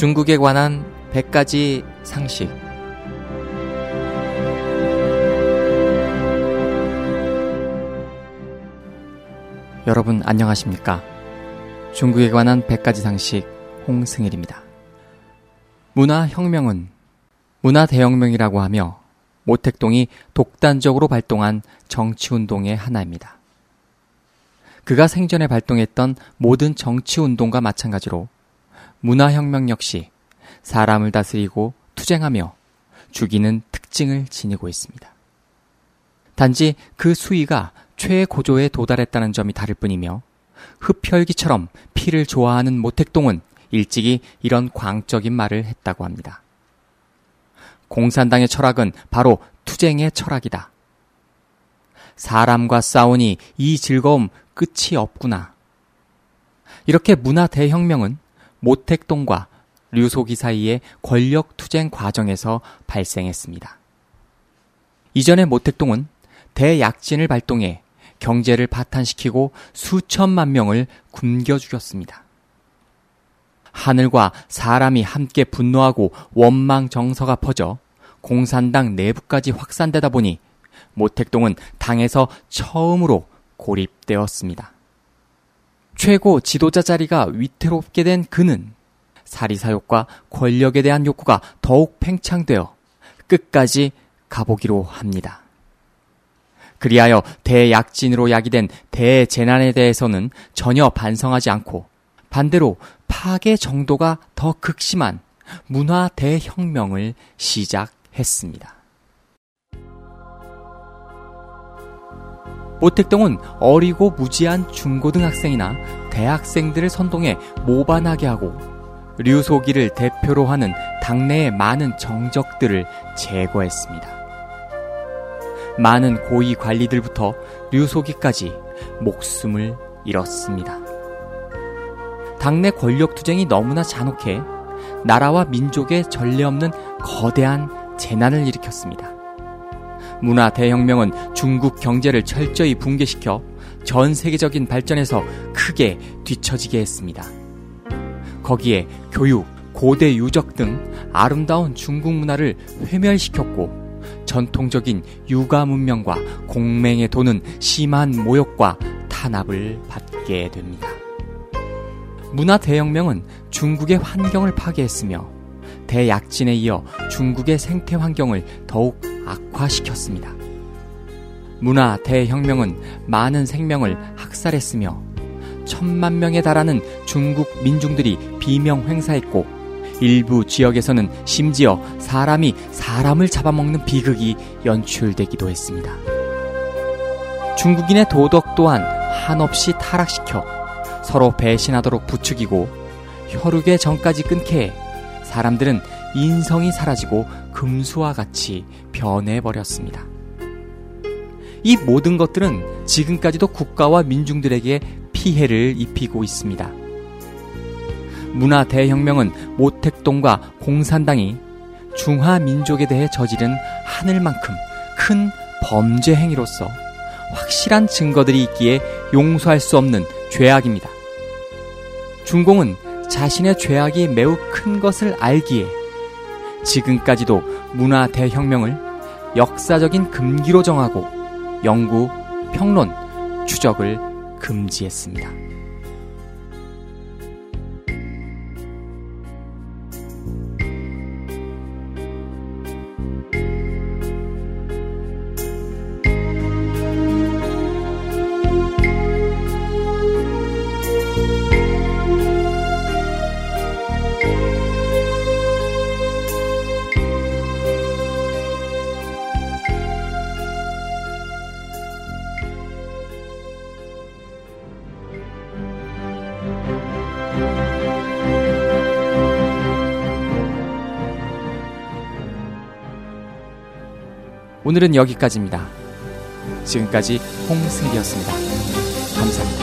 중국에 관한 100가지 상식. 여러분 안녕하십니까? 중국에 관한 100가지 상식 홍승일입니다. 문화 혁명은 문화 대혁명이라고 하며 모택동이 독단적으로 발동한 정치 운동의 하나입니다. 그가 생전에 발동했던 모든 정치 운동과 마찬가지로 문화혁명 역시 사람을 다스리고 투쟁하며 죽이는 특징을 지니고 있습니다. 단지 그 수위가 최고조에 도달했다는 점이 다를 뿐이며 흡혈귀처럼 피를 좋아하는 모택동은 일찍이 이런 광적인 말을 했다고 합니다. 공산당의 철학은 바로 투쟁의 철학이다. 사람과 싸우니 이 즐거움 끝이 없구나. 이렇게 문화 대혁명은 모택동과 류소기 사이의 권력 투쟁 과정에서 발생했습니다. 이전의 모택동은 대약진을 발동해 경제를 파탄시키고 수천만 명을 굶겨 죽였습니다. 하늘과 사람이 함께 분노하고 원망 정서가 퍼져 공산당 내부까지 확산되다 보니 모택동은 당에서 처음으로 고립되었습니다. 최고 지도자 자리가 위태롭게 된 그는 사리사욕과 권력에 대한 욕구가 더욱 팽창되어 끝까지 가보기로 합니다. 그리하여 대약진으로 야기된 대재난에 대해서는 전혀 반성하지 않고 반대로 파괴 정도가 더 극심한 문화 대혁명을 시작했습니다. 모택동은 어리고 무지한 중고등학생이나 대학생들을 선동해 모반하게 하고 류소기를 대표로 하는 당내의 많은 정적들을 제거했습니다. 많은 고위 관리들부터 류소기까지 목숨을 잃었습니다. 당내 권력 투쟁이 너무나 잔혹해 나라와 민족의 전례 없는 거대한 재난을 일으켰습니다. 문화 대혁명은 중국 경제를 철저히 붕괴시켜 전 세계적인 발전에서 크게 뒤처지게 했습니다. 거기에 교육, 고대 유적 등 아름다운 중국 문화를 회멸시켰고 전통적인 육아 문명과 공맹에 도는 심한 모욕과 탄압을 받게 됩니다. 문화 대혁명은 중국의 환경을 파괴했으며 대약진에 이어 중국의 생태 환경을 더욱 악화시켰습니다. 문화 대혁명은 많은 생명을 학살했으며 천만 명에 달하는 중국 민중들이 비명 횡사했고 일부 지역에서는 심지어 사람이 사람을 잡아먹는 비극이 연출되기도 했습니다. 중국인의 도덕 또한 한없이 타락시켜 서로 배신하도록 부추기고 혈육의 정까지 끊게 해 사람들은 인성이 사라지고 금수와 같이 변해버렸습니다. 이 모든 것들은 지금까지도 국가와 민중들에게 피해를 입히고 있습니다. 문화 대혁명은 모택동과 공산당이 중화 민족에 대해 저지른 하늘만큼 큰 범죄 행위로서 확실한 증거들이 있기에 용서할 수 없는 죄악입니다. 중공은 자신의 죄악이 매우 큰 것을 알기에 지금까지도 문화 대혁명을 역사적인 금기로 정하고 연구, 평론, 추적을 금지했습니다. 오늘은 여기까지입니다. 지금까지 홍승기였습니다. 감사합니다.